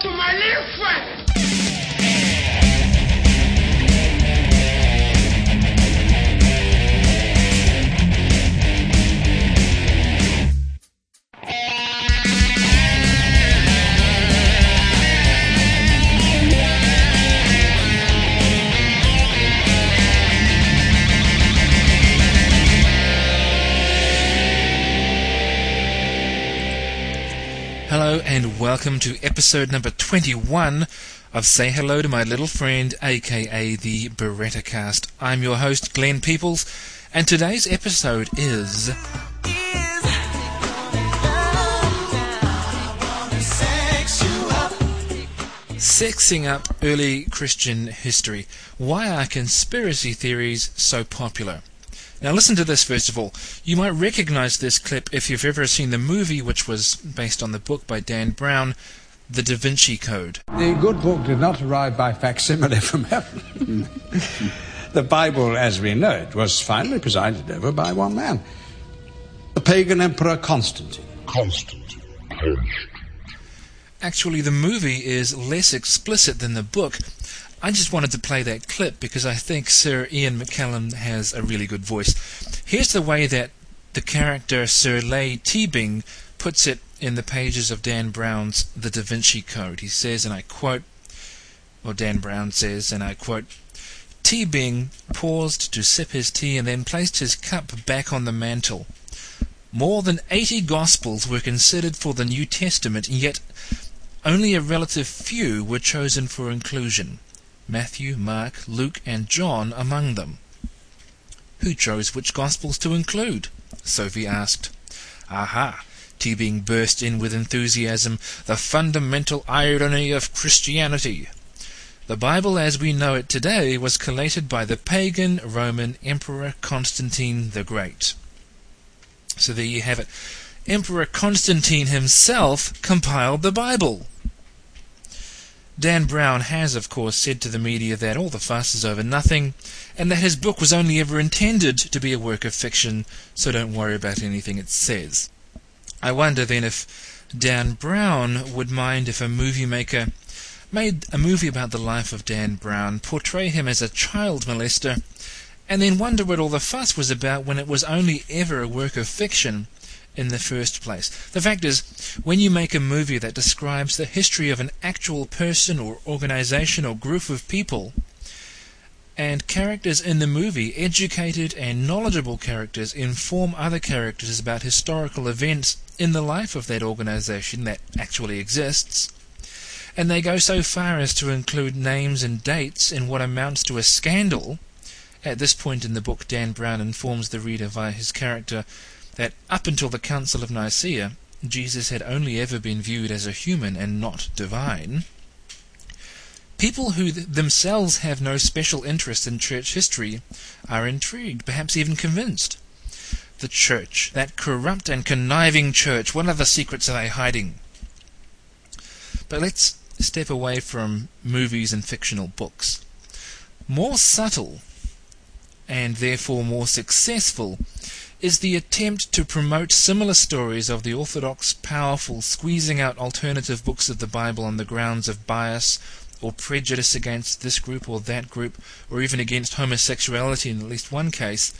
to my little friend. And welcome to episode number 21 of Say Hello to My Little Friend, aka the Beretta Cast. I'm your host, Glenn Peoples, and today's episode is. Sexing up early Christian history. Why are conspiracy theories so popular? Now, listen to this first of all. You might recognize this clip if you've ever seen the movie, which was based on the book by Dan Brown, The Da Vinci Code. The good book did not arrive by facsimile from heaven. the Bible, as we know it, was finally presided over by one man the pagan emperor Constantine. Constantine. Constantine. Actually, the movie is less explicit than the book. I just wanted to play that clip because I think Sir Ian McKellen has a really good voice. Here's the way that the character Sir Leigh Teabing puts it in the pages of Dan Brown's The Da Vinci Code. He says, and I quote, or Dan Brown says, and I quote, Teabing paused to sip his tea and then placed his cup back on the mantel. More than eighty Gospels were considered for the New Testament, yet only a relative few were chosen for inclusion. Matthew, Mark, Luke, and John among them. Who chose which Gospels to include? Sophie asked. Aha! Teabing burst in with enthusiasm. The fundamental irony of Christianity. The Bible as we know it today was collated by the pagan Roman Emperor Constantine the Great. So there you have it. Emperor Constantine himself compiled the Bible. Dan Brown has, of course, said to the media that all the fuss is over nothing, and that his book was only ever intended to be a work of fiction, so don't worry about anything it says. I wonder then if Dan Brown would mind if a movie maker made a movie about the life of Dan Brown, portray him as a child molester, and then wonder what all the fuss was about when it was only ever a work of fiction in the first place. The fact is, when you make a movie that describes the history of an actual person or organization or group of people, and characters in the movie, educated and knowledgeable characters, inform other characters about historical events in the life of that organization that actually exists, and they go so far as to include names and dates in what amounts to a scandal. At this point in the book, Dan Brown informs the reader via his character that up until the Council of Nicaea, Jesus had only ever been viewed as a human and not divine. People who th- themselves have no special interest in church history are intrigued, perhaps even convinced. The church, that corrupt and conniving church, what other secrets are they hiding? But let's step away from movies and fictional books. More subtle, and therefore more successful, is the attempt to promote similar stories of the orthodox powerful squeezing out alternative books of the Bible on the grounds of bias or prejudice against this group or that group, or even against homosexuality in at least one case,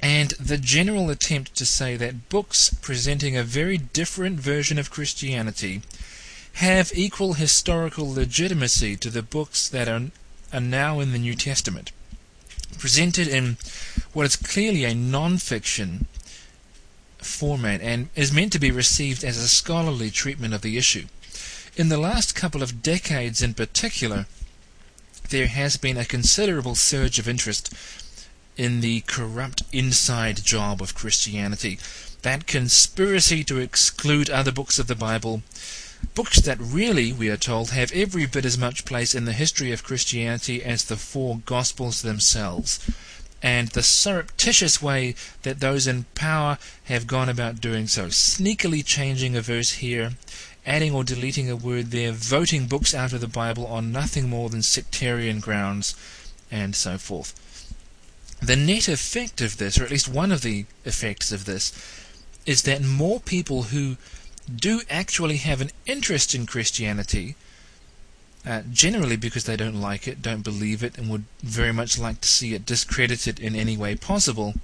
and the general attempt to say that books presenting a very different version of Christianity have equal historical legitimacy to the books that are, are now in the New Testament presented in what is clearly a non-fiction format and is meant to be received as a scholarly treatment of the issue. In the last couple of decades in particular, there has been a considerable surge of interest in the corrupt inside job of Christianity, that conspiracy to exclude other books of the Bible, Books that really, we are told, have every bit as much place in the history of Christianity as the four Gospels themselves, and the surreptitious way that those in power have gone about doing so, sneakily changing a verse here, adding or deleting a word there, voting books out of the Bible on nothing more than sectarian grounds, and so forth. The net effect of this, or at least one of the effects of this, is that more people who do actually have an interest in Christianity, uh, generally because they don't like it, don't believe it, and would very much like to see it discredited in any way possible,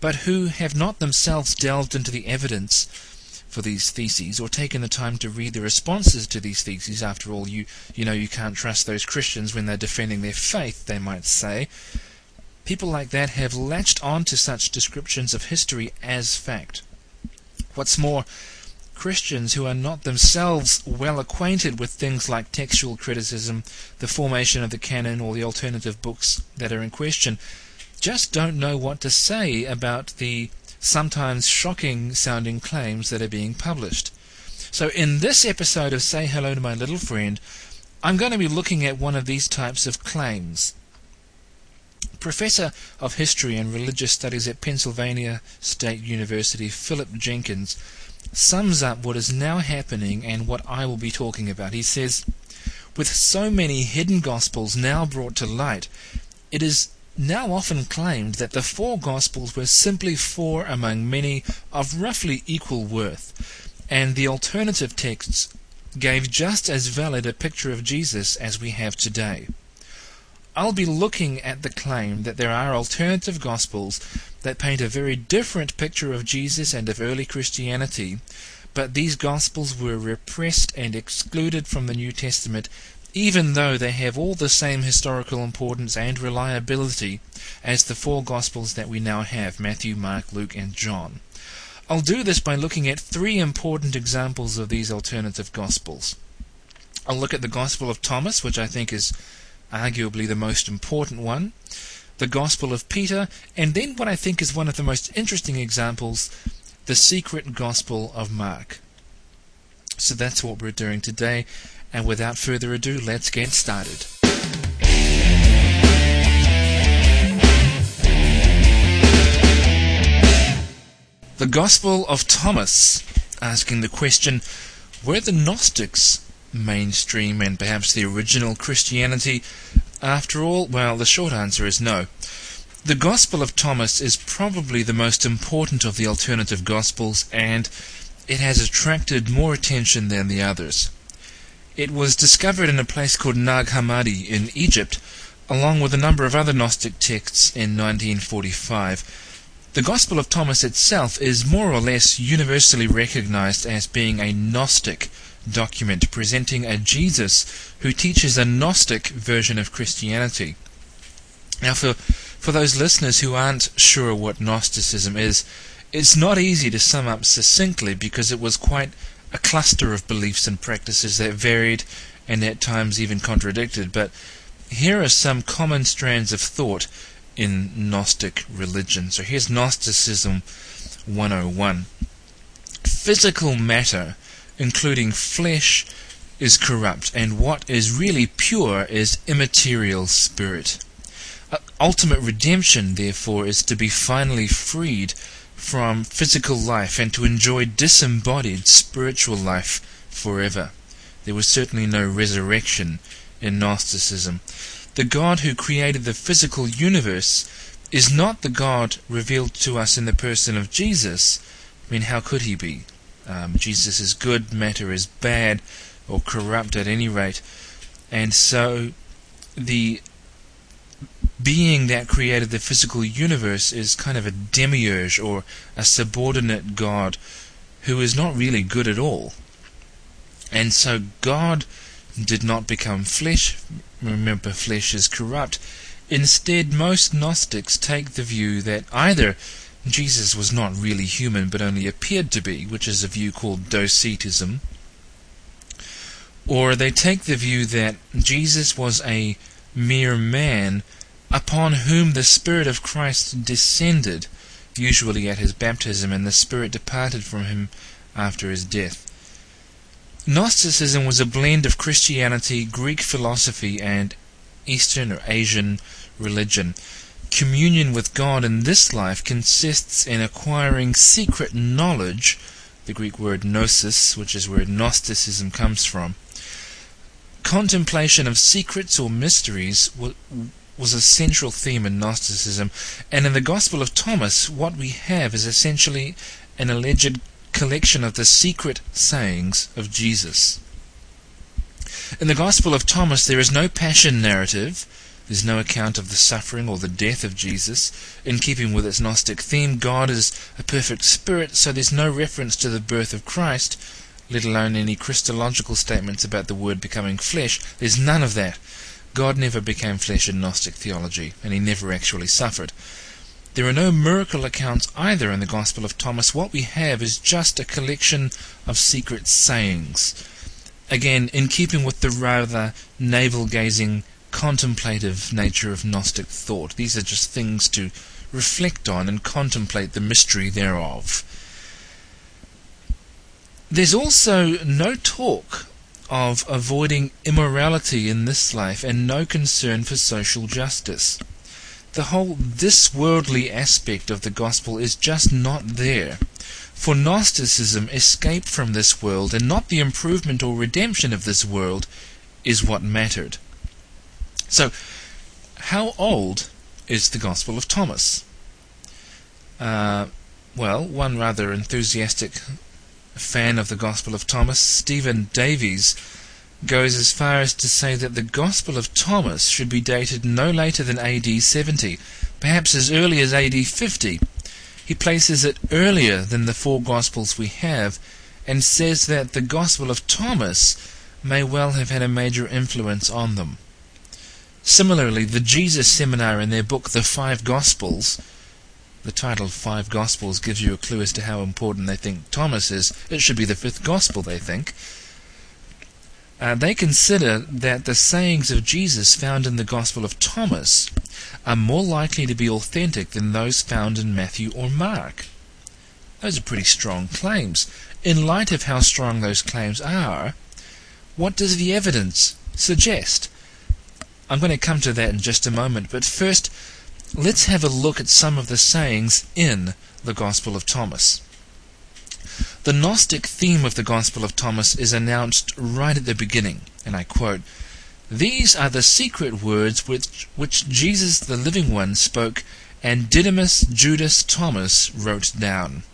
but who have not themselves delved into the evidence for these theses or taken the time to read the responses to these theses. After all, you, you know you can't trust those Christians when they're defending their faith, they might say. People like that have latched on to such descriptions of history as fact. What's more, Christians who are not themselves well acquainted with things like textual criticism, the formation of the canon, or the alternative books that are in question, just don't know what to say about the sometimes shocking sounding claims that are being published. So, in this episode of Say Hello to My Little Friend, I'm going to be looking at one of these types of claims. Professor of History and Religious Studies at Pennsylvania State University, Philip Jenkins, sums up what is now happening and what I will be talking about. He says, With so many hidden Gospels now brought to light, it is now often claimed that the four Gospels were simply four among many of roughly equal worth, and the alternative texts gave just as valid a picture of Jesus as we have today. I'll be looking at the claim that there are alternative Gospels that paint a very different picture of Jesus and of early Christianity, but these Gospels were repressed and excluded from the New Testament even though they have all the same historical importance and reliability as the four Gospels that we now have Matthew, Mark, Luke, and John. I'll do this by looking at three important examples of these alternative Gospels. I'll look at the Gospel of Thomas, which I think is arguably the most important one, the Gospel of Peter, and then what I think is one of the most interesting examples, the secret Gospel of Mark. So that's what we're doing today, and without further ado, let's get started. The Gospel of Thomas, asking the question Were the Gnostics mainstream and perhaps the original Christianity? After all, well, the short answer is no. The Gospel of Thomas is probably the most important of the alternative Gospels, and it has attracted more attention than the others. It was discovered in a place called Nag Hammadi in Egypt, along with a number of other Gnostic texts in 1945. The Gospel of Thomas itself is more or less universally recognized as being a Gnostic document presenting a Jesus who teaches a Gnostic version of Christianity. Now, for, for those listeners who aren't sure what Gnosticism is, it's not easy to sum up succinctly because it was quite a cluster of beliefs and practices that varied and at times even contradicted, but here are some common strands of thought in Gnostic religion. So here's Gnosticism 101. Physical matter, including flesh, is corrupt, and what is really pure is immaterial spirit. Uh, ultimate redemption, therefore, is to be finally freed from physical life and to enjoy disembodied spiritual life forever. There was certainly no resurrection in Gnosticism. The God who created the physical universe is not the God revealed to us in the person of Jesus. I mean, how could he be? Um, Jesus is good, matter is bad, or corrupt at any rate. And so the being that created the physical universe is kind of a demiurge or a subordinate god who is not really good at all. And so God did not become flesh. Remember, flesh is corrupt. Instead, most Gnostics take the view that either Jesus was not really human but only appeared to be, which is a view called Docetism, or they take the view that Jesus was a mere man upon whom the Spirit of Christ descended, usually at his baptism, and the Spirit departed from him after his death. Gnosticism was a blend of Christianity, Greek philosophy, and Eastern or Asian religion. Communion with God in this life consists in acquiring secret knowledge, the Greek word gnosis, which is where Gnosticism comes from. Contemplation of secrets or mysteries was a central theme in Gnosticism, and in the Gospel of Thomas, what we have is essentially an alleged collection of the secret sayings of Jesus. In the Gospel of Thomas, there is no passion narrative. There's no account of the suffering or the death of Jesus. In keeping with its Gnostic theme, God is a perfect spirit, so there's no reference to the birth of Christ, let alone any Christological statements about the Word becoming flesh. There's none of that. God never became flesh in Gnostic theology, and he never actually suffered. There are no miracle accounts either in the Gospel of Thomas. What we have is just a collection of secret sayings. Again, in keeping with the rather navel gazing, contemplative nature of Gnostic thought. These are just things to reflect on and contemplate the mystery thereof. There's also no talk of avoiding immorality in this life and no concern for social justice. The whole this worldly aspect of the gospel is just not there. For Gnosticism, escape from this world and not the improvement or redemption of this world is what mattered. So, how old is the Gospel of Thomas? Uh, well, one rather enthusiastic fan of the Gospel of Thomas, Stevan Davies, goes as far as to say that the Gospel of Thomas should be dated no later than AD 70, perhaps as early as AD 50. He places it earlier than the four Gospels we have, and says that the Gospel of Thomas may well have had a major influence on them. Similarly, the Jesus Seminar in their book The Five Gospels the title Five Gospels gives you a clue as to how important they think Thomas is. It should be the fifth Gospel, they think. Uh, they consider that the sayings of Jesus found in the Gospel of Thomas are more likely to be authentic than those found in Matthew or Mark. Those are pretty strong claims. In light of how strong those claims are, what does the evidence suggest? I'm going to come to that in just a moment, but first, let's have a look at some of the sayings in the Gospel of Thomas. The Gnostic theme of the Gospel of Thomas is announced right at the beginning, and I quote, These are the secret words which, which Jesus the Living One spoke, and Didymus Judas Thomas wrote down.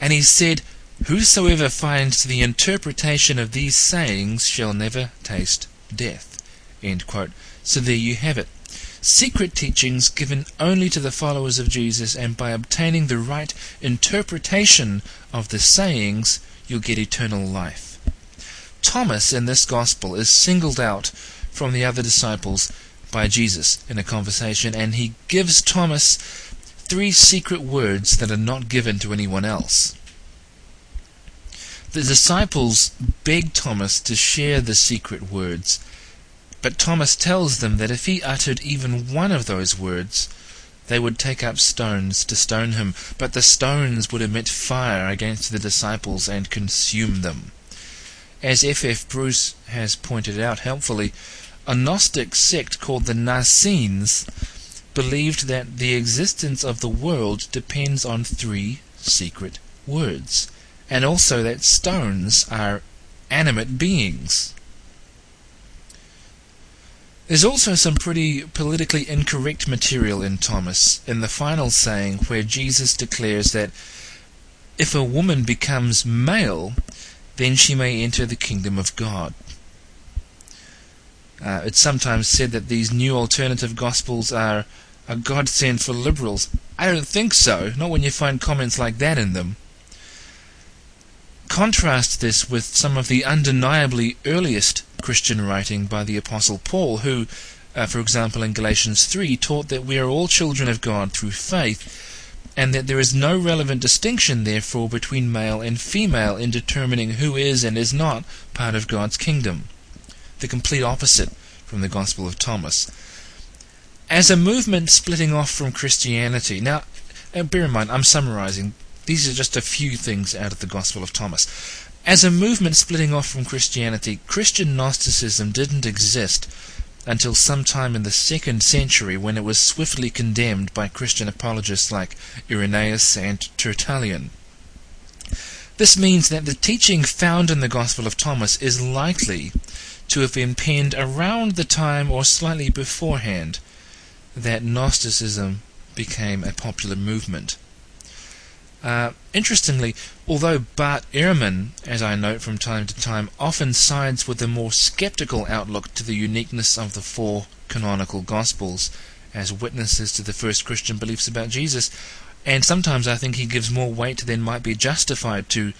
And he said, Whosoever finds the interpretation of these sayings shall never taste death. So there you have it secret teachings given only to the followers of Jesus, and by obtaining the right interpretation of the sayings, you'll get eternal life. Thomas in this gospel is singled out from the other disciples by Jesus in a conversation, and he gives Thomas three secret words that are not given to anyone else. The disciples beg Thomas to share the secret words but Thomas tells them that if he uttered even one of those words, they would take up stones to stone him, but the stones would emit fire against the disciples and consume them. As F. F. Bruce has pointed out helpfully, a Gnostic sect called the Naassenes believed that the existence of the world depends on three secret words, and also that stones are animate beings. There's also some pretty politically incorrect material in Thomas, in the final saying where Jesus declares that if a woman becomes male, then she may enter the kingdom of God. Uh, it's sometimes said that these new alternative gospels are a godsend for liberals. I don't think so, not when you find comments like that in them. Contrast this with some of the undeniably earliest Christian writing by the Apostle Paul, who, uh, for example, in Galatians 3, taught that we are all children of God through faith, and that there is no relevant distinction, therefore, between male and female in determining who is and is not part of God's kingdom. The complete opposite from the Gospel of Thomas. As a movement splitting off from Christianity, now, uh, bear in mind, I'm summarizing. These are just a few things out of the Gospel of Thomas. As a movement splitting off from Christianity, Christian Gnosticism didn't exist until sometime in the second century when it was swiftly condemned by Christian apologists like Irenaeus and Tertullian. This means that the teaching found in the Gospel of Thomas is likely to have been penned around the time or slightly beforehand that Gnosticism became a popular movement. Uh, interestingly, although Bart Ehrman, as I note from time to time, often sides with a more skeptical outlook to the uniqueness of the four canonical Gospels as witnesses to the first Christian beliefs about Jesus, and sometimes I think he gives more weight than might be justified to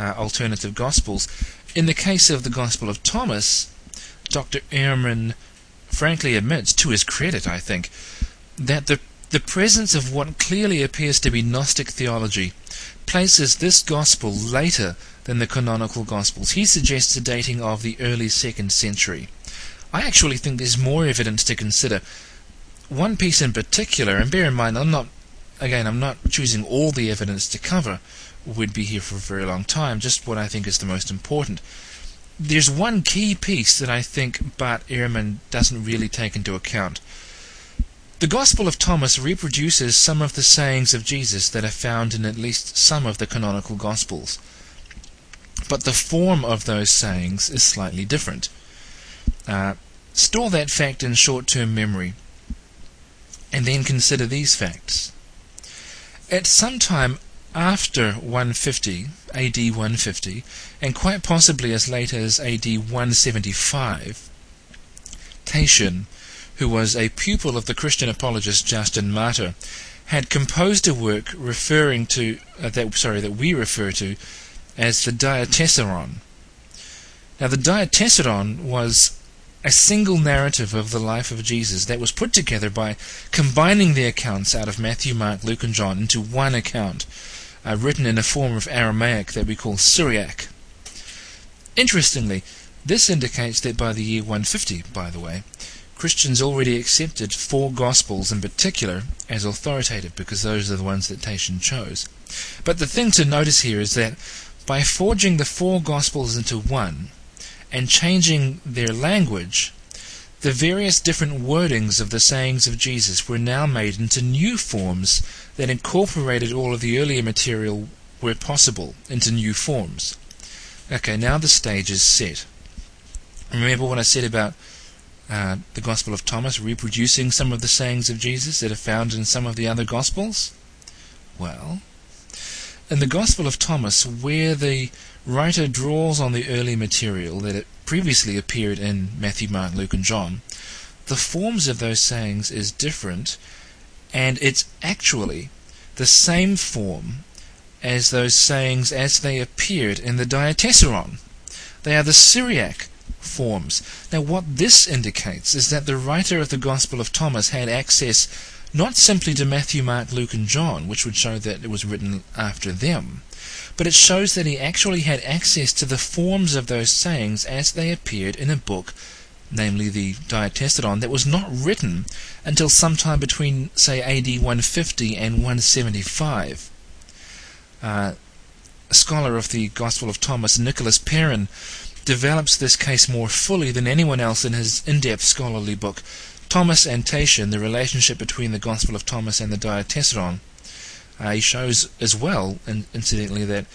uh, alternative Gospels. In the case of the Gospel of Thomas, Dr. Ehrman frankly admits, to his credit, I think, that the the presence of what clearly appears to be Gnostic theology places this gospel later than the canonical gospels. He suggests a dating of the early second century. I actually think there's more evidence to consider. One piece in particular, and bear in mind, I'm not, again, I'm not choosing all the evidence to cover. We'd be here for a very long time, just what I think is the most important. There's one key piece that I think Bart Ehrman doesn't really take into account. The Gospel of Thomas reproduces some of the sayings of Jesus that are found in at least some of the canonical Gospels. But the form of those sayings is slightly different. Uh, store that fact in short term memory, and then consider these facts. At some time after 150, AD 150, and quite possibly as late as AD 175, Tatian who was a pupil of the Christian apologist Justin Martyr, had composed a work referring to uh, that sorry that we refer to as the Diatessaron. Now the Diatessaron was a single narrative of the life of Jesus that was put together by combining the accounts out of Matthew, Mark, Luke, and John into one account, uh, written in a form of Aramaic that we call Syriac. Interestingly, this indicates that by the year 150, by the way, Christians already accepted four Gospels in particular as authoritative because those are the ones that Tatian chose. But the thing to notice here is that by forging the four Gospels into one and changing their language, the various different wordings of the sayings of Jesus were now made into new forms that incorporated all of the earlier material where possible into new forms. Okay, now the stage is set. Remember what I said about uh, the Gospel of Thomas reproducing some of the sayings of Jesus that are found in some of the other Gospels? Well, in the Gospel of Thomas, where the writer draws on the early material that previously appeared in Matthew, Mark, Luke, and John, the forms of those sayings is different, and it's actually the same form as those sayings as they appeared in the Diatessaron. They are the Syriac forms. Now, what this indicates is that the writer of the Gospel of Thomas had access not simply to Matthew, Mark, Luke, and John, which would show that it was written after them, but it shows that he actually had access to the forms of those sayings as they appeared in a book, namely the Diatessaron, that was not written until sometime between, say, AD 150 and 175. Uh, a scholar of the Gospel of Thomas, Nicholas Perrin, develops this case more fully than anyone else in his in-depth scholarly book, Thomas and Tatian, the relationship between the Gospel of Thomas and the Diatessaron. Uh, he shows as well, and incidentally, that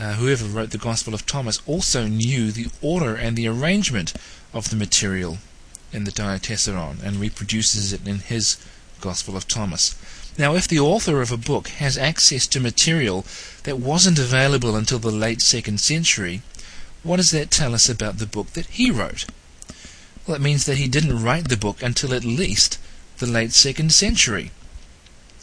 uh, whoever wrote the Gospel of Thomas also knew the order and the arrangement of the material in the Diatessaron and reproduces it in his Gospel of Thomas. Now, if the author of a book has access to material that wasn't available until the late second century, what does that tell us about the book that he wrote? Well, it means that he didn't write the book until at least the late second century.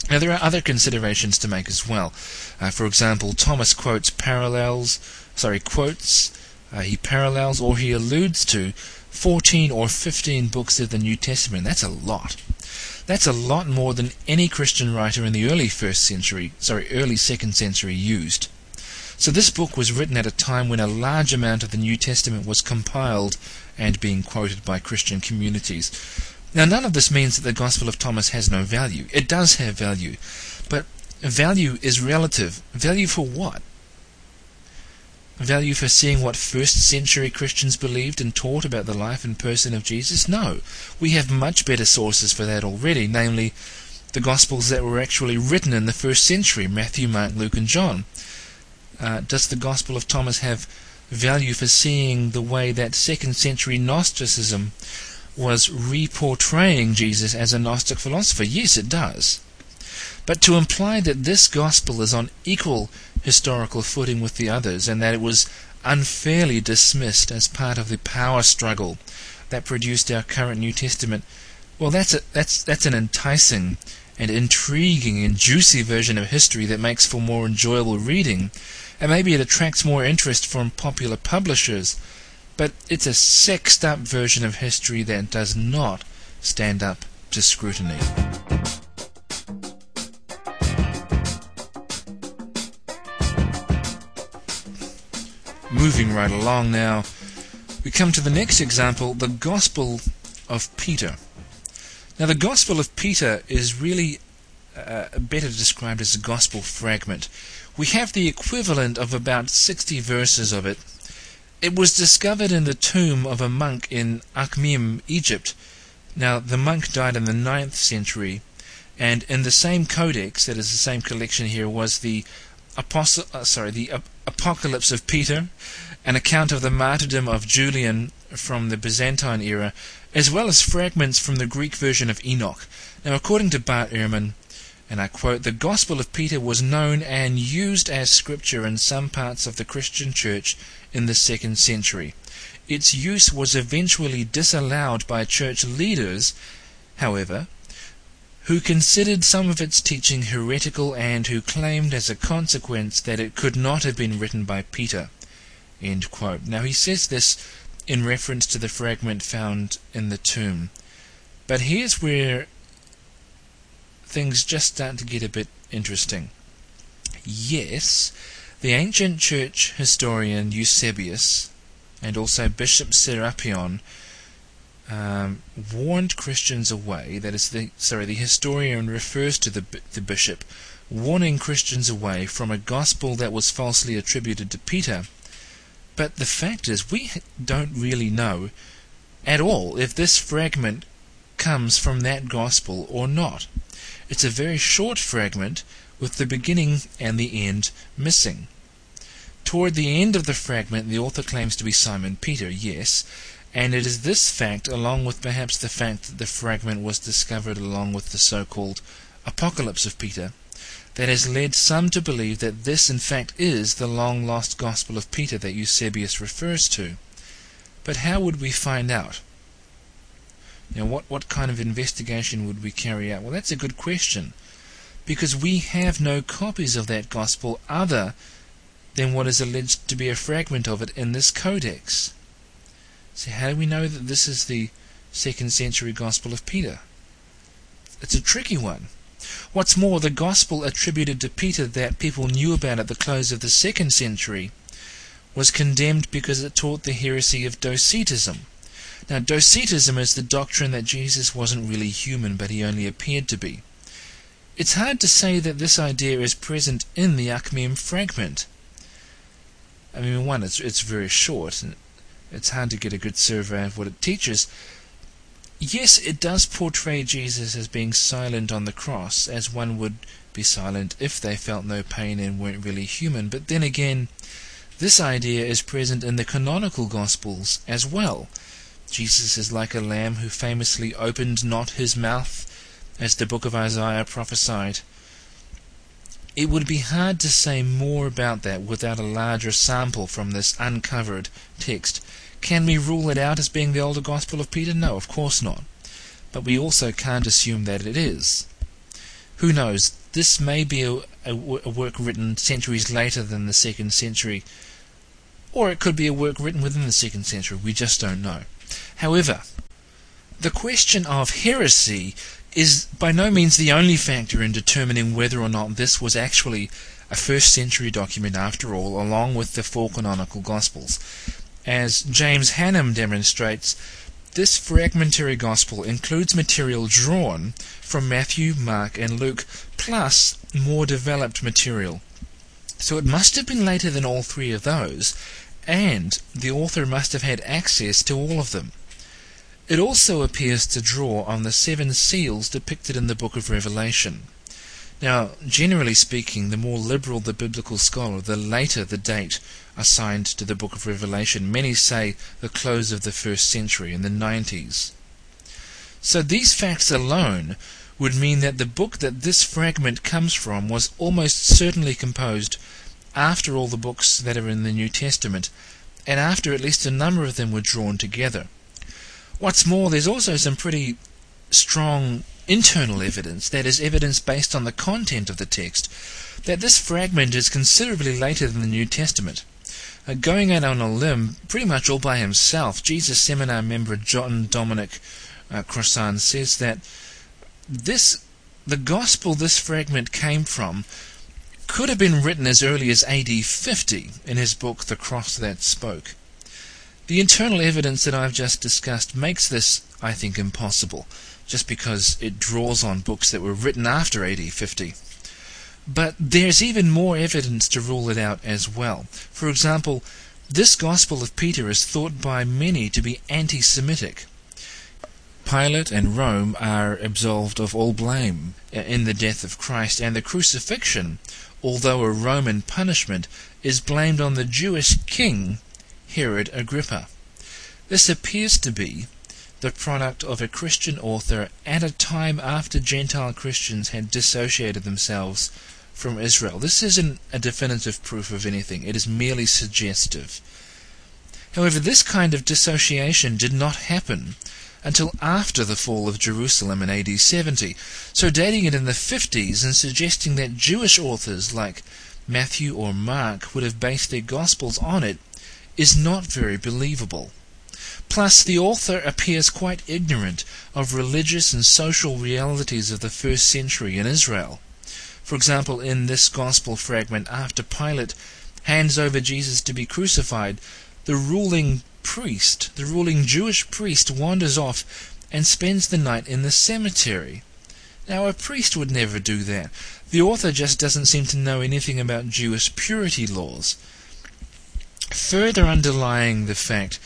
Now, there are other considerations to make as well. Uh, for example, Thomas quotes parallels, sorry, quotes, uh, he parallels or he alludes to 14 or 15 books of the New Testament. That's a lot. That's a lot more than any Christian writer in the early first century, sorry, early second century used. So this book was written at a time when a large amount of the New Testament was compiled and being quoted by Christian communities. Now, none of this means that the Gospel of Thomas has no value. It does have value. But value is relative. Value for what? Value for seeing what first century Christians believed and taught about the life and person of Jesus? No. We have much better sources for that already, namely the Gospels that were actually written in the first century Matthew, Mark, Luke, and John. Uh, does the Gospel of Thomas have value for seeing the way that second century Gnosticism was reportraying Jesus as a Gnostic philosopher? Yes, it does. But to imply that this gospel is on equal historical footing with the others and that it was unfairly dismissed as part of the power struggle that produced our current New Testament, well, that's, a, that's, that's an enticing and intriguing and juicy version of history that makes for more enjoyable reading, and maybe it attracts more interest from popular publishers, but it's a sexed up version of history that does not stand up to scrutiny. Moving right along now, we come to the next example the Gospel of Peter. Now, the Gospel of Peter is really uh, better described as a Gospel fragment. We have the equivalent of about 60 verses of it. It was discovered in the tomb of a monk in Akhmim, Egypt. Now, the monk died in the 9th century, and in the same codex, that is the same collection here, was the Apostle, uh, sorry, the Apocalypse of Peter, an account of the martyrdom of Julian from the Byzantine era, as well as fragments from the Greek version of Enoch. Now, according to Bart Ehrman, and I quote, the Gospel of Peter was known and used as scripture in some parts of the Christian church in the second century. Its use was eventually disallowed by church leaders, however, who considered some of its teaching heretical and who claimed as a consequence that it could not have been written by Peter. Now he says this in reference to the fragment found in the tomb. But here's where things just start to get a bit interesting. Yes, the ancient church historian Eusebius and also Bishop Serapion um, warned Christians away. That is the sorry, the historian refers to the the bishop warning Christians away from a gospel that was falsely attributed to Peter. But the fact is, we don't really know at all if this fragment comes from that gospel or not. It's a very short fragment with the beginning and the end missing. Toward the end of the fragment, the author claims to be Simon Peter, yes, and it is this fact, along with perhaps the fact that the fragment was discovered along with the so called Apocalypse of Peter, that has led some to believe that this in fact is the long lost Gospel of Peter that Eusebius refers to. But how would we find out? Now, what, what kind of investigation would we carry out? Well, that's a good question. Because we have no copies of that Gospel other than what is alleged to be a fragment of it in this codex. So, how do we know that this is the second century Gospel of Peter? It's a tricky one. What's more, the Gospel attributed to Peter that people knew about at the close of the second century was condemned because it taught the heresy of Docetism. Now, Docetism is the doctrine that Jesus wasn't really human, but he only appeared to be. It's hard to say that this idea is present in the Akhmim fragment. I mean, one, it's, it's very short, and it's hard to get a good survey of what it teaches. Yes, it does portray Jesus as being silent on the cross, as one would be silent if they felt no pain and weren't really human. But then again, this idea is present in the canonical Gospels as well. Jesus is like a lamb who famously opened not his mouth, as the book of Isaiah prophesied. It would be hard to say more about that without a larger sample from this uncovered text. Can we rule it out as being the older Gospel of Peter? No, of course not. But we also can't assume that it is. Who knows? This may be a, a, a work written centuries later than the second century, or it could be a work written within the second century. We just don't know. However, the question of heresy is by no means the only factor in determining whether or not this was actually a first century document after all, along with the four canonical Gospels. As James Hannam demonstrates, this fragmentary gospel includes material drawn from Matthew, Mark, and Luke, plus more developed material. So it must have been later than all three of those, and the author must have had access to all of them. It also appears to draw on the seven seals depicted in the book of Revelation. Now, generally speaking, the more liberal the biblical scholar, the later the date assigned to the book of Revelation. Many say the close of the first century, in the 90s. So these facts alone would mean that the book that this fragment comes from was almost certainly composed after all the books that are in the New Testament, and after at least a number of them were drawn together. What's more, there's also some pretty strong internal evidence, that is, evidence based on the content of the text, that this fragment is considerably later than the New Testament. Uh, going out on a limb, pretty much all by himself, Jesus Seminar member John Dominic uh, Crossan says that this, the gospel this fragment came from, could have been written as early as AD 50 in his book The Cross That Spoke. The internal evidence that I've just discussed makes this, I think, impossible, just because it draws on books that were written after AD 50. But there's even more evidence to rule it out as well. For example, this Gospel of Peter is thought by many to be anti Semitic. Pilate and Rome are absolved of all blame in the death of Christ, and the crucifixion, although a Roman punishment, is blamed on the Jewish king Herod Agrippa. This appears to be the product of a Christian author at a time after Gentile Christians had dissociated themselves from Israel. This isn't a definitive proof of anything, it is merely suggestive. However, this kind of dissociation did not happen until after the fall of Jerusalem in AD 70, so dating it in the 50s and suggesting that Jewish authors like Matthew or Mark would have based their Gospels on it is not very believable. Plus, the author appears quite ignorant of religious and social realities of the first century in Israel. For example, in this Gospel fragment, after Pilate hands over Jesus to be crucified, the ruling priest, the ruling Jewish priest, wanders off and spends the night in the cemetery. Now, a priest would never do that. The author just doesn't seem to know anything about Jewish purity laws. Further underlying the fact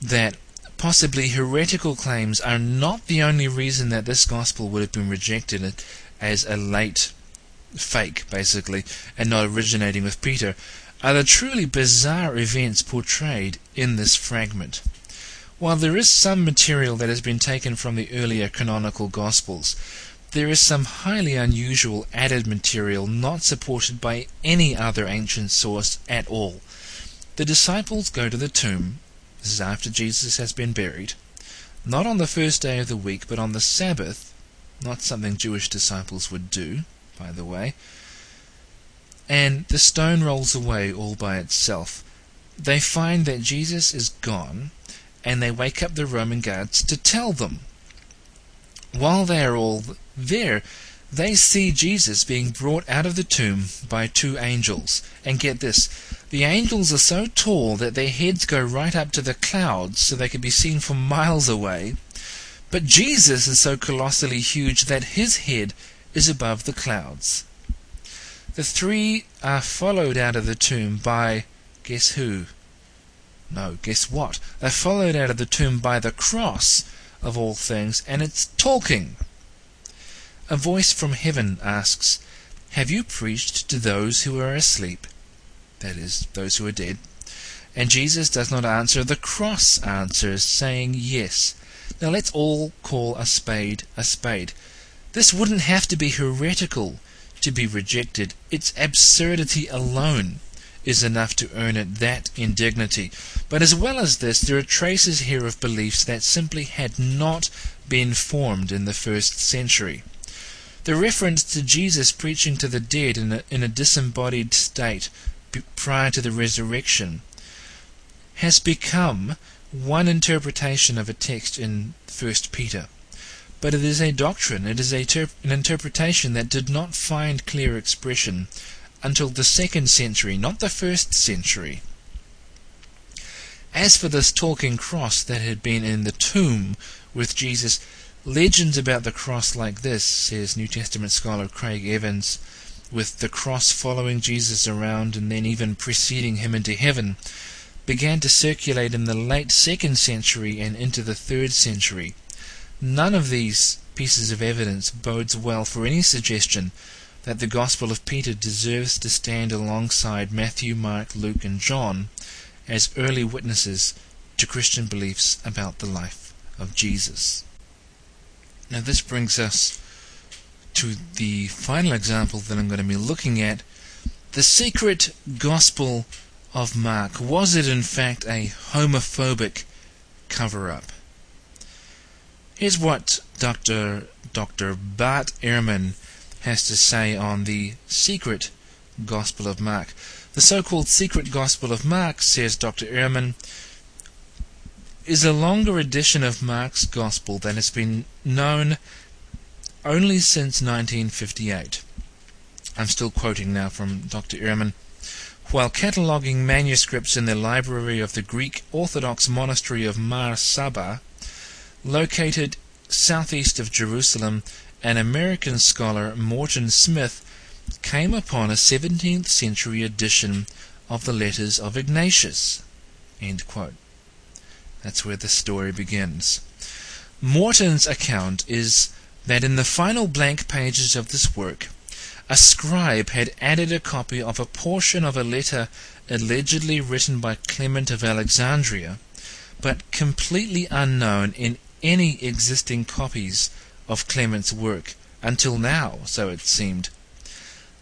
that possibly heretical claims are not the only reason that this gospel would have been rejected as a late fake, basically, and not originating with Peter, are the truly bizarre events portrayed in this fragment. While there is some material that has been taken from the earlier canonical Gospels, there is some highly unusual added material not supported by any other ancient source at all. The disciples go to the tomb, this is after Jesus has been buried, not on the first day of the week, but on the Sabbath, not something Jewish disciples would do, by the way, and the stone rolls away all by itself. They find that Jesus is gone, and they wake up the Roman guards to tell them. While they are all there, they see Jesus being brought out of the tomb by two angels. And get this the angels are so tall that their heads go right up to the clouds so they can be seen from miles away. But Jesus is so colossally huge that his head is above the clouds. The three are followed out of the tomb by guess who? No, guess what? They're followed out of the tomb by the cross, of all things, and it's talking. A voice from heaven asks, Have you preached to those who are asleep? That is, those who are dead. And Jesus does not answer. The cross answers, saying, Yes. Now let's all call a spade a spade. This wouldn't have to be heretical to be rejected. Its absurdity alone is enough to earn it that indignity. But as well as this, there are traces here of beliefs that simply had not been formed in the first century. The reference to Jesus preaching to the dead in a, in a disembodied state prior to the resurrection has become one interpretation of a text in 1 Peter. But it is a doctrine, it is a ter- an interpretation that did not find clear expression until the second century, not the first century. As for this talking cross that had been in the tomb with Jesus, legends about the cross like this, says New Testament scholar Craig Evans, with the cross following Jesus around and then even preceding him into heaven, began to circulate in the late second century and into the third century. None of these pieces of evidence bodes well for any suggestion that the Gospel of Peter deserves to stand alongside Matthew, Mark, Luke, and John as early witnesses to Christian beliefs about the life of Jesus. Now, this brings us to the final example that I'm going to be looking at the secret gospel of Mark. Was it in fact a homophobic cover up? Here's what Dr. Dr. Bart Ehrman has to say on the secret Gospel of Mark. The so called secret Gospel of Mark, says Dr. Ehrman, is a longer edition of Mark's Gospel than has been known only since 1958. I'm still quoting now from Dr. Ehrman. While cataloguing manuscripts in the library of the Greek Orthodox monastery of Mar Saba, located southeast of Jerusalem, an American scholar, Morton Smith, came upon a 17th century edition of the letters of Ignatius. That's where the story begins. Morton's account is that in the final blank pages of this work, a scribe had added a copy of a portion of a letter allegedly written by Clement of Alexandria, but completely unknown in any existing copies of Clement's work until now, so it seemed.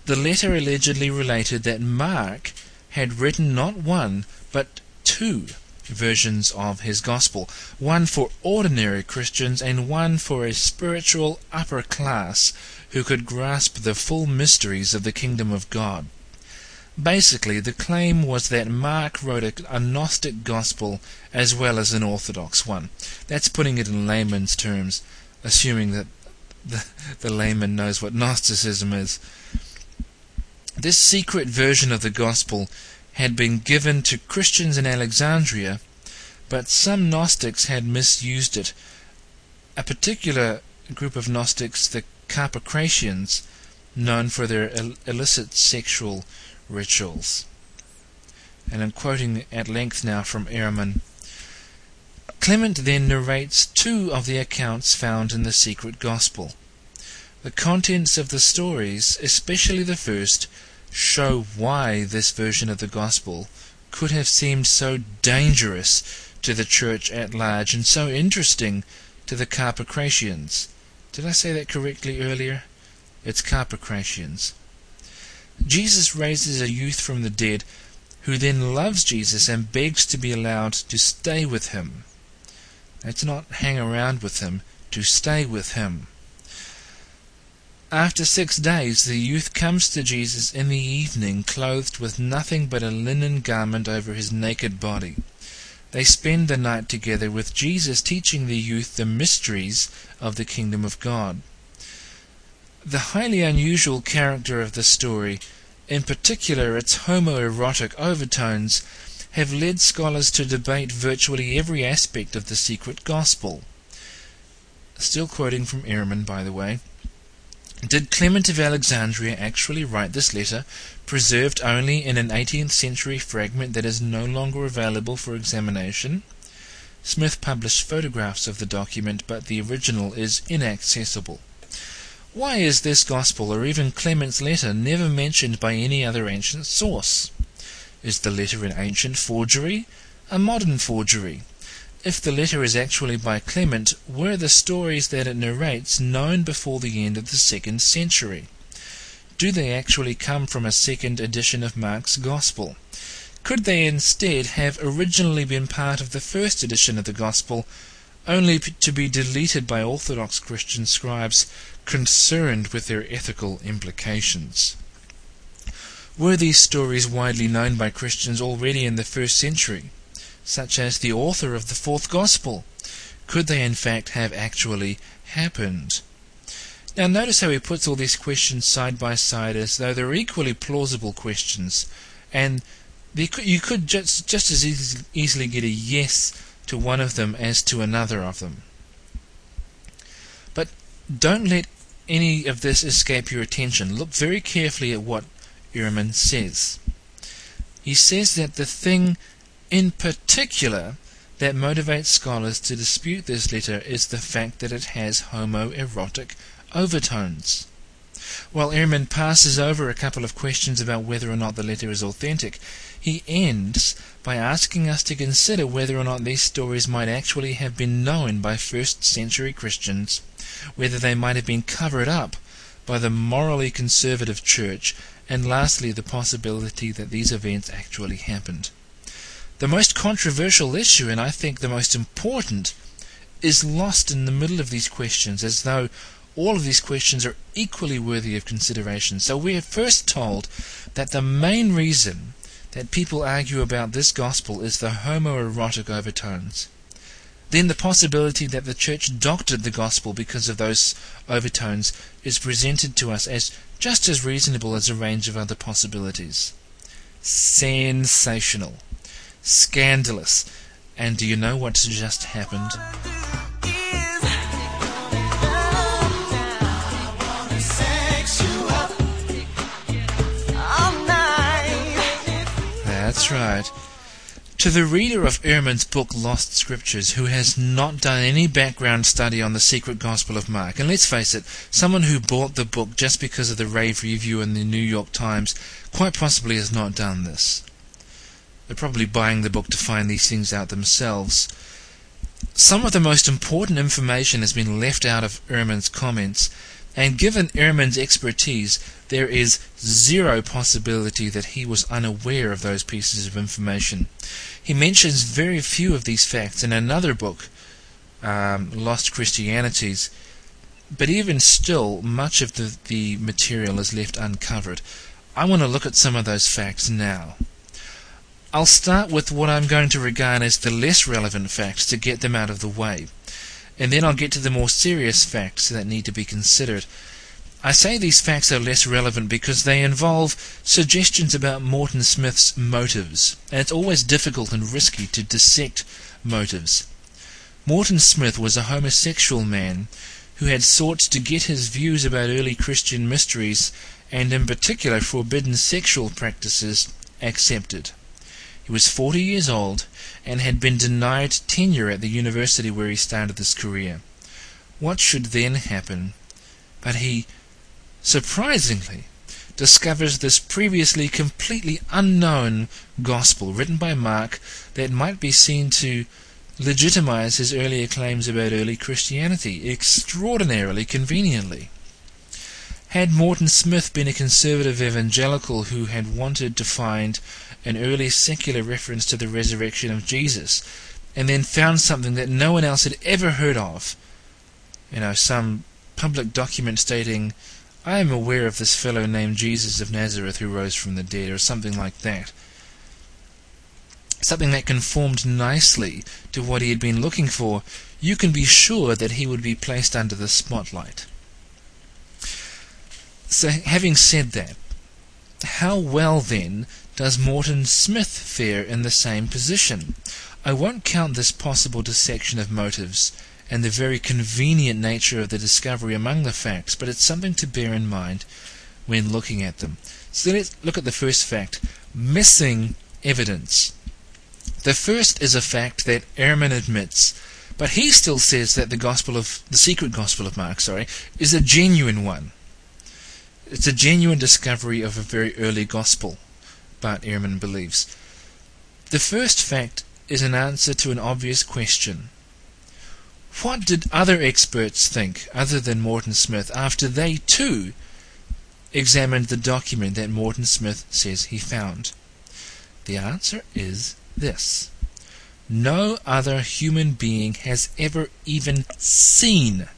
The letter allegedly related that Mark had written not one, but two versions of his gospel one for ordinary Christians and one for a spiritual upper class who could grasp the full mysteries of the kingdom of God. Basically, the claim was that Mark wrote a, Gnostic gospel as well as an Orthodox one. That's putting it in layman's terms, assuming that the, the layman knows what Gnosticism is. This secret version of the gospel had been given to Christians in Alexandria, but some Gnostics had misused it. A particular group of Gnostics, the Carpocratians, known for their illicit sexual rituals. And I'm quoting at length now from Ehrman. Clement then narrates two of the accounts found in the secret gospel. The contents of the stories, especially the first, show why this version of the gospel could have seemed so dangerous to the church at large and so interesting to the Carpocratians. Did I say that correctly earlier? It's Carpocratians. Jesus raises a youth from the dead who then loves Jesus and begs to be allowed to stay with him. That's not hang around with him, to stay with him. After six days the youth comes to Jesus in the evening, clothed with nothing but a linen garment over his naked body. They spend the night together with Jesus, teaching the youth the mysteries of the kingdom of God. The highly unusual character of the story, in particular its homoerotic overtones, have led scholars to debate virtually every aspect of the secret gospel. Still quoting from Ehrman, by the way. Did Clement of Alexandria actually write this letter, preserved only in an eighteenth century fragment that is no longer available for examination? Smith published photographs of the document, but the original is inaccessible. Why is this Gospel, or even Clement's letter, never mentioned by any other ancient source? Is the letter an ancient forgery? A modern forgery? If the letter is actually by Clement, were the stories that it narrates known before the end of the second century? Do they actually come from a second edition of Mark's Gospel? Could they instead have originally been part of the first edition of the Gospel, only to be deleted by Orthodox Christian scribes concerned with their ethical implications? Were these stories widely known by Christians already in the first century, such as the author of the fourth Gospel? Could they in fact have actually happened? Now notice how he puts all these questions side by side as though they're equally plausible questions, and you could just, just as easily get a yes to one of them as to another of them. But don't let any of this escape your attention. Look very carefully at what Ehrman says. He says that the thing in particular that motivates scholars to dispute this letter is the fact that it has homoerotic overtones. While Ehrman passes over a couple of questions about whether or not the letter is authentic, he ends by asking us to consider whether or not these stories might actually have been known by first century Christians, whether they might have been covered up by the morally conservative church, and lastly, the possibility that these events actually happened. The most controversial issue, and I think the most important, is lost in the middle of these questions as though all of these questions are equally worthy of consideration. So we are first told that the main reason that people argue about this gospel is the homoerotic overtones. Then the possibility that the church doctored the gospel because of those overtones is presented to us as just as reasonable as a range of other possibilities. Sensational. Scandalous. And do you know what's just happened? That's right. To the reader of Ehrman's book Lost Scriptures who has not done any background study on the secret Gospel of Mark, and let's face it, someone who bought the book just because of the rave review in the New York Times quite possibly has not done this. They're probably buying the book to find these things out themselves. Some of the most important information has been left out of Ehrman's comments, and given Ehrman's expertise, there is zero possibility that he was unaware of those pieces of information. He mentions very few of these facts in another book, um, Lost Christianities, but even still, much of the, the material is left uncovered. I want to look at some of those facts now. I'll start with what I'm going to regard as the less relevant facts to get them out of the way and then I'll get to the more serious facts that need to be considered. I say these facts are less relevant because they involve suggestions about Morton Smith's motives, and it's always difficult and risky to dissect motives. Morton Smith was a homosexual man who had sought to get his views about early Christian mysteries, and in particular forbidden sexual practices, accepted. He was 40 years old and had been denied tenure at the university where he started his career. What should then happen? But he, surprisingly, discovers this previously completely unknown gospel written by Mark that might be seen to legitimize his earlier claims about early Christianity extraordinarily conveniently. Had Morton Smith been a conservative evangelical who had wanted to find an early secular reference to the resurrection of Jesus, and then found something that no one else had ever heard of. You know, some public document stating, I am aware of this fellow named Jesus of Nazareth who rose from the dead, or something like that. Something that conformed nicely to what he had been looking for, you can be sure that he would be placed under the spotlight. So, having said that, how well then does Morton Smith fare in the same position? I won't count this possible dissection of motives and the very convenient nature of the discovery among the facts, but it's something to bear in mind when looking at them. So let's look at the first fact missing evidence. The first is a fact that Ehrman admits, but he still says that the gospel of the secret gospel of Mark, sorry, is a genuine one. It's a genuine discovery of a very early gospel. Bart Ehrman believes. The first fact is an answer to an obvious question. What did other experts think, other than Morton Smith, after they, too, examined the document that Morton Smith says he found? The answer is this. No other human being has ever even seen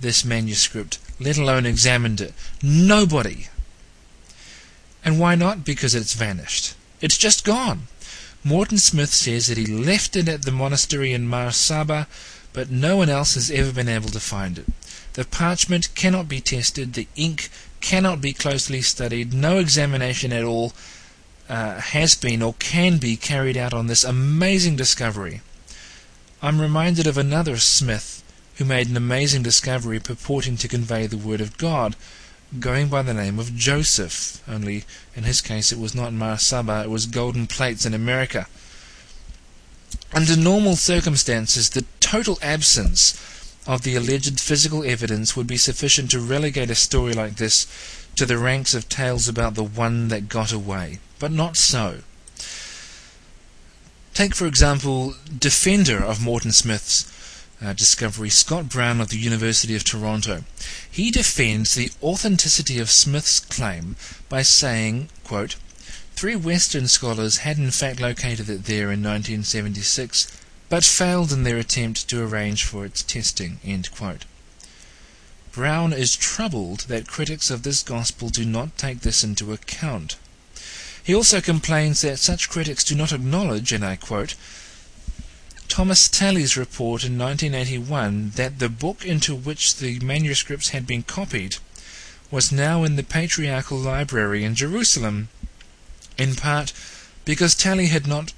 this manuscript, let alone examined it. Nobody. And why not? Because it's vanished. It's just gone. Morton Smith says that he left it at the monastery in Mar Saba, but no one else has ever been able to find it. The parchment cannot be tested, the ink cannot be closely studied, no examination at all uh, has been or can be carried out on this amazing discovery. I'm reminded of another Smith who made an amazing discovery purporting to convey the Word of God going by the name of Joseph, only in his case it was not Mar Saba, it was golden plates in America. Under normal circumstances, the total absence of the alleged physical evidence would be sufficient to relegate a story like this to the ranks of tales about the one that got away. But not so. Take, for example, defender of Morton Smith's uh, discovery, Scott Brown of the University of Toronto. He defends the authenticity of Smith's claim by saying, quote, Three Western scholars had in fact located it there in 1976, but failed in their attempt to arrange for its testing. Brown is troubled that critics of this gospel do not take this into account. He also complains that such critics do not acknowledge, and I quote, Thomas Talley's report in 1981 that the book into which the manuscripts had been copied was now in the Patriarchal Library in Jerusalem, in part because Talley had not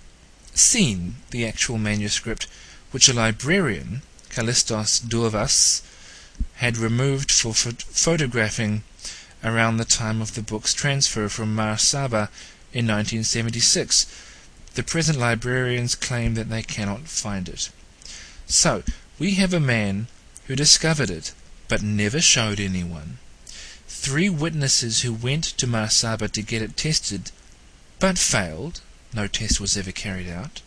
seen the actual manuscript which a librarian, Callistos Dourvas, had removed for photographing around the time of the book's transfer from Mar Saba in 1976 the present librarians claim that they cannot find it. So, we have a man who discovered it, but never showed anyone. Three witnesses who went to Mar Saba to get it tested, but failed. No test was ever carried out.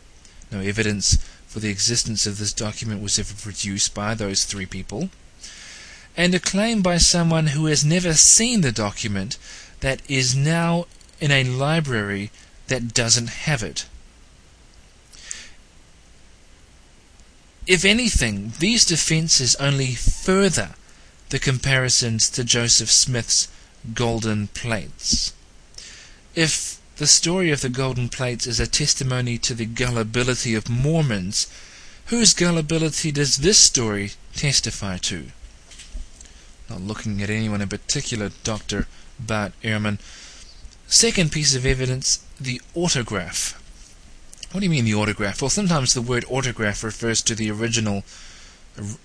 No evidence for the existence of this document was ever produced by those three people. And a claim by someone who has never seen the document that is now in a library that doesn't have it. If anything, these defences only further the comparisons to Joseph Smith's golden plates. If the story of the golden plates is a testimony to the gullibility of Mormons, whose gullibility does this story testify to? Not looking at anyone in particular, Dr. Bart Ehrman. Second piece of evidence the autograph. What do you mean the autograph? Well, sometimes the word autograph refers to the original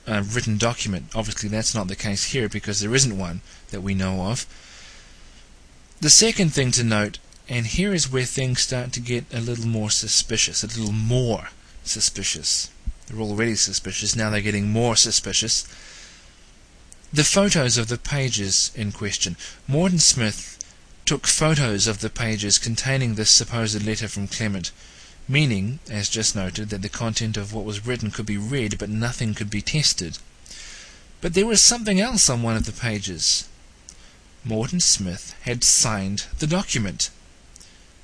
uh, written document. Obviously, that's not the case here because there isn't one that we know of. The second thing to note, and here is where things start to get a little more suspicious, a little more suspicious. They're already suspicious, now they're getting more suspicious. The photos of the pages in question. Morton Smith took photos of the pages containing this supposed letter from Clement meaning, as just noted, that the content of what was written could be read, but nothing could be tested. But there was something else on one of the pages. Morton Smith had signed the document.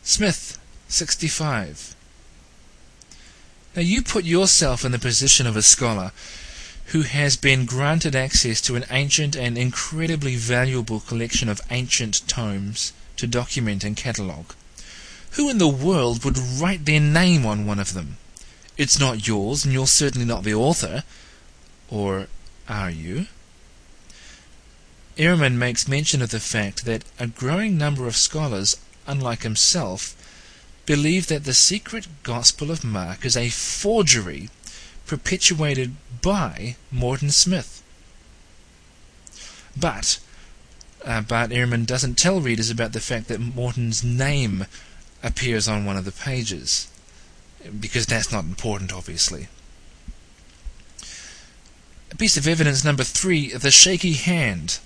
Smith, 65. Now you put yourself in the position of a scholar who has been granted access to an ancient and incredibly valuable collection of ancient tomes to document and catalogue. Who in the world would write their name on one of them? It's not yours, and you're certainly not the author. Or are you? Ehrman makes mention of the fact that a growing number of scholars, unlike himself, believe that the secret Gospel of Mark is a forgery perpetuated by Morton Smith. But uh, Bart Ehrman doesn't tell readers about the fact that Morton's name appears on one of the pages, because that's not important, obviously. A piece of evidence number three the shaky hand.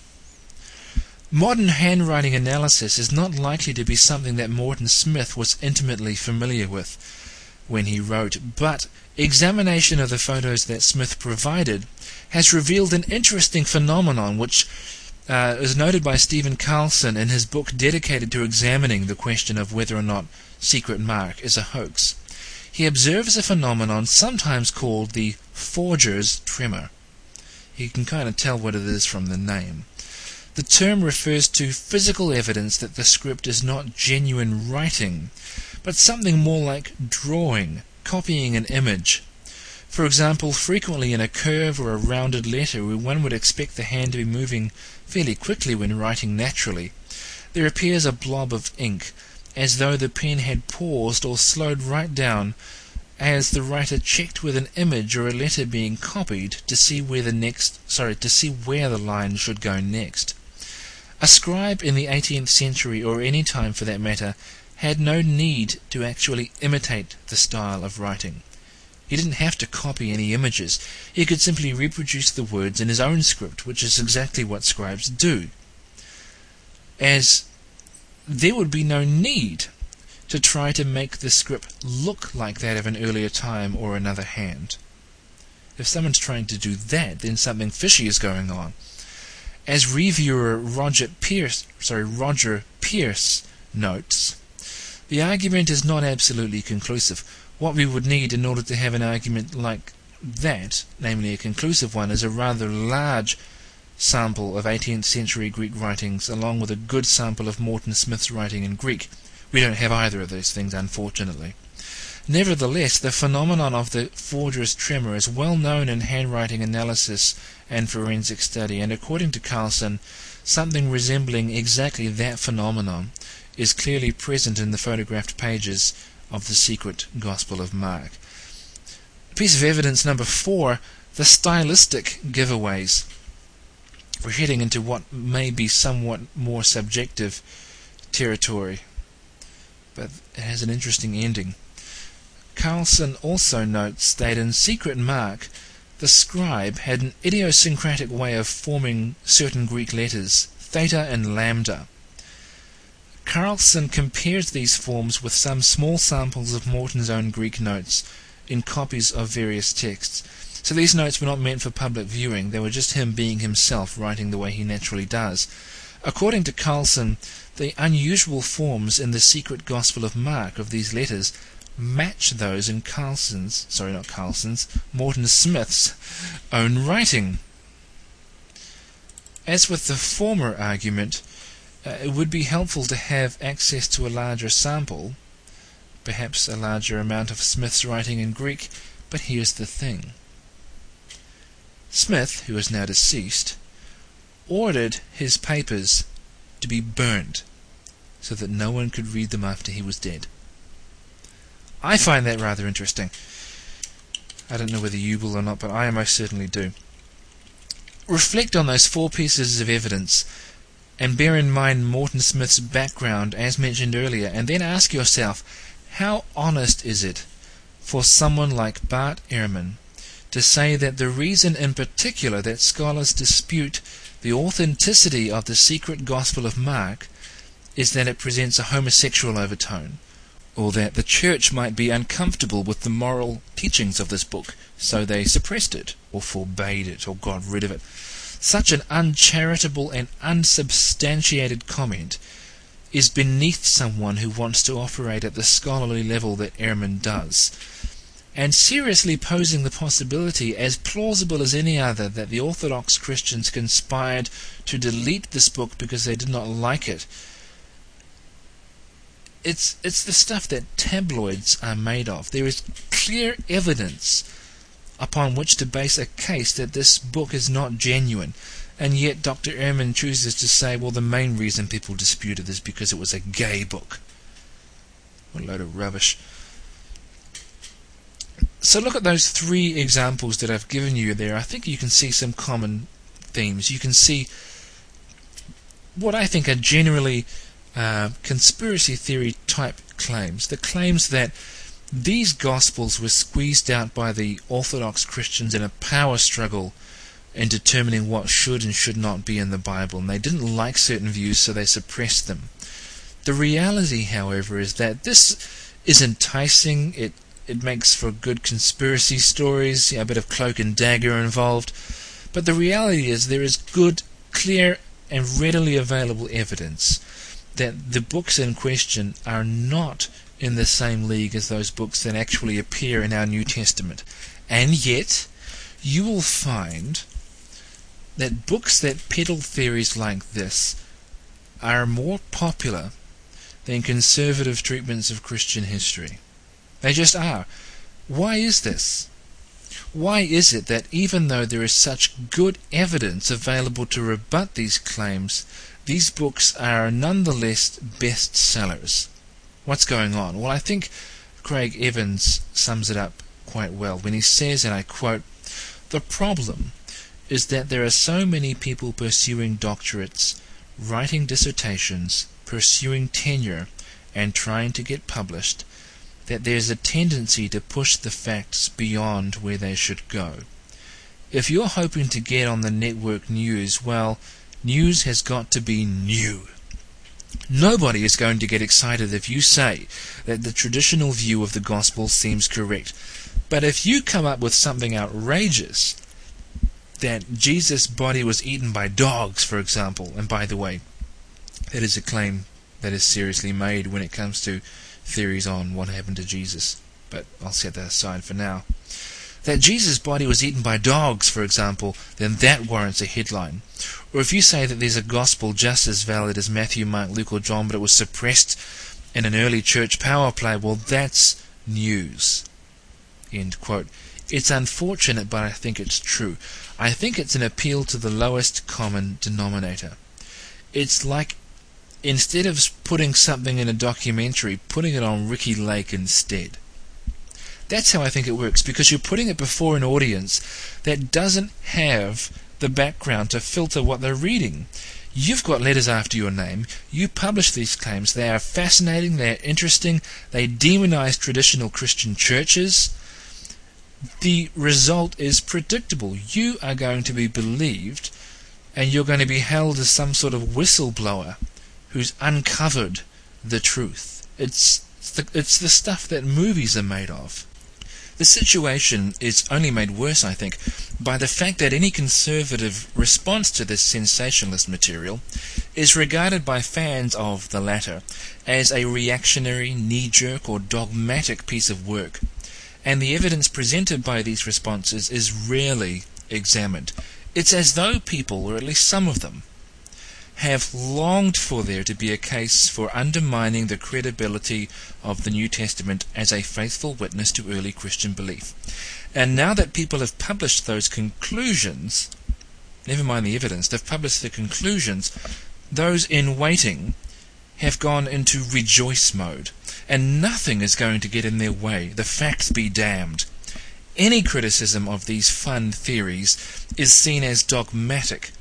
Modern handwriting analysis is not likely to be something that Morton Smith was intimately familiar with when he wrote, but examination of the photos that Smith provided has revealed an interesting phenomenon which uh, is noted by Stephen Carlson in his book dedicated to examining the question of whether or not Secret Mark is a hoax. He observes a phenomenon sometimes called the forger's tremor. You can kind of tell what it is from the name. The term refers to physical evidence that the script is not genuine writing, but something more like drawing, copying an image, for example, frequently in a curve or a rounded letter where one would expect the hand to be moving fairly quickly when writing naturally, there appears a blob of ink, as though the pen had paused or slowed right down as the writer checked with an image or a letter being copied to see where the next sorry to see where the line should go next. A scribe in the 18th century, or any time for that matter, had no need to actually imitate the style of writing. He didn't have to copy any images. He could simply reproduce the words in his own script, which is exactly what scribes do. As there would be no need to try to make the script look like that of an earlier time or another hand. If someone's trying to do that, then something fishy is going on. As reviewer Roger Pearse, sorry, Roger Pearse notes, the argument is not absolutely conclusive. What we would need in order to have an argument like that, namely a conclusive one, is a rather large sample of 18th century Greek writings along with a good sample of Morton Smith's writing in Greek. We don't have either of those things, unfortunately. Nevertheless, the phenomenon of the forger's tremor is well known in handwriting analysis and forensic study, and according to Carlson, something resembling exactly that phenomenon is clearly present in the photographed pages of the secret Gospel of Mark. Piece of evidence number four the stylistic giveaways. We're heading into what may be somewhat more subjective territory, but it has an interesting ending. Carlson also notes that in Secret Mark, the scribe had an idiosyncratic way of forming certain Greek letters, theta and lambda. Carlson compares these forms with some small samples of Morton's own Greek notes in copies of various texts. So these notes were not meant for public viewing, they were just him being himself, writing the way he naturally does. According to Carlson, the unusual forms in the secret Gospel of Mark of these letters match those in Carlson's, sorry, not Carlson's, Morton Smith's own writing. As with the former argument, uh, it would be helpful to have access to a larger sample, perhaps a larger amount of Smith's writing in Greek, but here's the thing. Smith, who is now deceased, ordered his papers to be burned so that no one could read them after he was dead. I find that rather interesting. I don't know whether you will or not, but I most certainly do. Reflect on those four pieces of evidence and bear in mind Morton Smith's background as mentioned earlier, and then ask yourself how honest is it for someone like Bart Ehrman to say that the reason in particular that scholars dispute the authenticity of the secret Gospel of Mark is that it presents a homosexual overtone, or that the church might be uncomfortable with the moral teachings of this book, so they suppressed it, or forbade it, or got rid of it. Such an uncharitable and unsubstantiated comment is beneath someone who wants to operate at the scholarly level that Ehrman does, and seriously posing the possibility, as plausible as any other, that the Orthodox Christians conspired to delete this book because they did not like it it's it's the stuff that tabloids are made of. There is clear evidence upon which to base a case that this book is not genuine. And yet Dr. Ehrman chooses to say, well, the main reason people disputed is because it was a gay book. What a load of rubbish. So look at those three examples that I've given you there. I think you can see some common themes. You can see what I think are generally uh, conspiracy theory type claims. The claims that these Gospels were squeezed out by the Orthodox Christians in a power struggle in determining what should and should not be in the Bible, and they didn't like certain views, so they suppressed them. The reality, however, is that this is enticing. It it makes for good conspiracy stories, a bit of cloak and dagger involved. But the reality is there is good, clear, and readily available evidence that the books in question are not in the same league as those books that actually appear in our New Testament. And yet, you will find that books that peddle theories like this are more popular than conservative treatments of Christian history. They just are. Why is this? Why is it that even though there is such good evidence available to rebut these claims, these books are nonetheless bestsellers. What's going on? Well, I think Craig Evans sums it up quite well when he says, and I quote, The problem is that there are so many people pursuing doctorates, writing dissertations, pursuing tenure, and trying to get published, that there's a tendency to push the facts beyond where they should go. If you're hoping to get on the network news, well, News has got to be new. Nobody is going to get excited if you say that the traditional view of the gospel seems correct. But if you come up with something outrageous, that Jesus' body was eaten by dogs, for example, and by the way, that is a claim that is seriously made when it comes to theories on what happened to Jesus. But I'll set that aside for now. That Jesus' body was eaten by dogs, for example, then that warrants a headline. Or if you say that there's a gospel just as valid as Matthew, Mark, Luke, or John, but it was suppressed in an early church power play, well, that's news. It's unfortunate, but I think it's true. I think it's an appeal to the lowest common denominator. It's like instead of putting something in a documentary, putting it on Ricki Lake instead. That's how I think it works, because you're putting it before an audience that doesn't have the background to filter what they're reading. You've got letters after your name. You publish these claims. They are fascinating. They are interesting. They demonize traditional Christian churches. The result is predictable. You are going to be believed, and you're going to be held as some sort of whistleblower who's uncovered the truth. It's the, it's the stuff that movies are made of. The situation is only made worse, I think, by the fact that any conservative response to this sensationalist material is regarded by fans of the latter as a reactionary, knee jerk, or dogmatic piece of work, and the evidence presented by these responses is rarely examined. It's as though people, or at least some of them, have longed for there to be a case for undermining the credibility of the New Testament as a faithful witness to early Christian belief. And now that people have published those conclusions, never mind the evidence, they've published the conclusions, those in waiting have gone into rejoice mode, and nothing is going to get in their way. The facts be damned. Any criticism of these fun theories is seen as dogmatic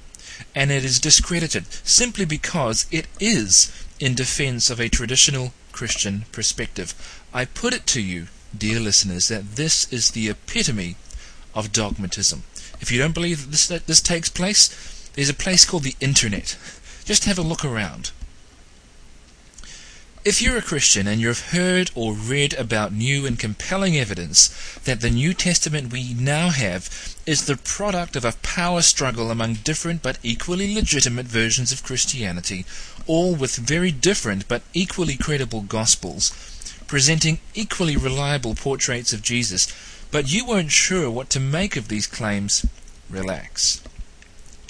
and it is discredited simply because it is in defense of a traditional Christian perspective. I put it to you, dear listeners, that this is the epitome of dogmatism. If you don't believe that this, that this takes place, there's a place called the Internet. Just have a look around. If you're a Christian and you've heard or read about new and compelling evidence that the New Testament we now have is the product of a power struggle among different but equally legitimate versions of Christianity, all with very different but equally credible gospels, presenting equally reliable portraits of Jesus, but you weren't sure what to make of these claims, relax.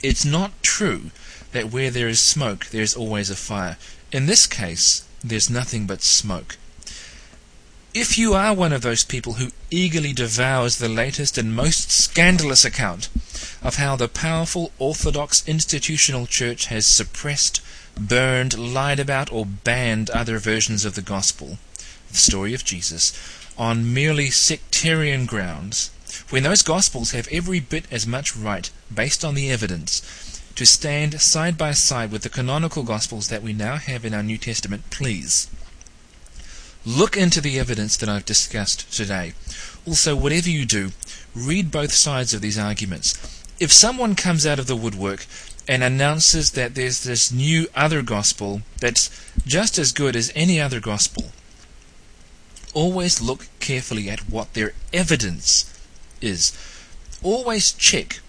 It's not true that where there is smoke there is always a fire. In this case, there's nothing but smoke. If you are one of those people who eagerly devours the latest and most scandalous account of how the powerful Orthodox institutional church has suppressed, burned, lied about, or banned other versions of the gospel, the story of Jesus, on merely sectarian grounds, when those gospels have every bit as much right, based on the evidence, to stand side by side with the canonical Gospels that we now have in our New Testament, please. Look into the evidence that I've discussed today. Also, whatever you do, read both sides of these arguments. If someone comes out of the woodwork and announces that there's this new other gospel that's just as good as any other gospel, always look carefully at what their evidence is. Always check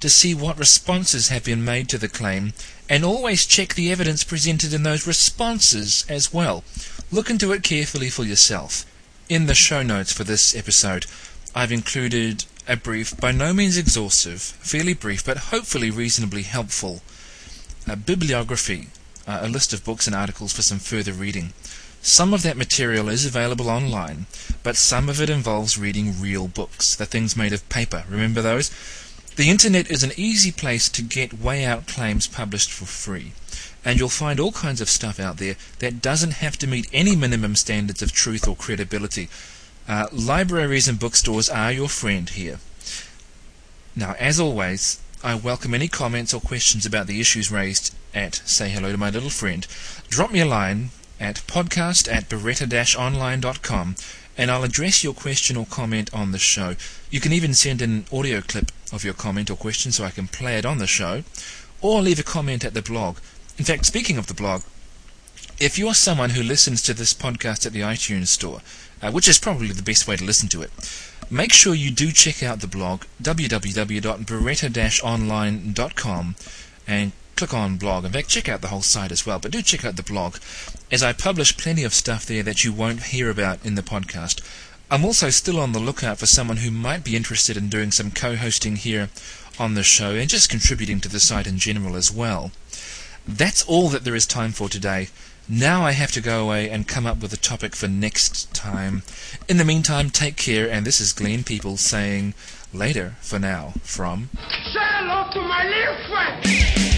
to see what responses have been made to the claim, and always check the evidence presented in those responses as well. Look into it carefully for yourself. In the show notes for this episode, I've included a brief, by no means exhaustive, fairly brief, but hopefully reasonably helpful a bibliography, uh, a list of books and articles for some further reading. Some of that material is available online, but some of it involves reading real books, the things made of paper. Remember those? The internet is an easy place to get way out claims published for free, and you'll find all kinds of stuff out there that doesn't have to meet any minimum standards of truth or credibility. Uh, libraries and bookstores are your friend here. Now, as always, I welcome any comments or questions about the issues raised at Say Hello to My Little Friend. Drop me a line at podcast at beretta-online.com and I'll address your question or comment on the show. You can even send an audio clip of your comment or question so I can play it on the show, or leave a comment at the blog. In fact, speaking of the blog, if you're someone who listens to this podcast at the iTunes store, uh, which is probably the best way to listen to it, make sure you do check out the blog www.beretta-online.com and click on blog. In fact, check out the whole site as well, but do check out the blog, as I publish plenty of stuff there that you won't hear about in the podcast. I'm also still on the lookout for someone who might be interested in doing some co-hosting here on the show and just contributing to the site in general as well. That's all that there is time for today. Now I have to go away and come up with a topic for next time. In the meantime, take care, and this is Glenn Peoples saying later for now from. Say hello to my little friend.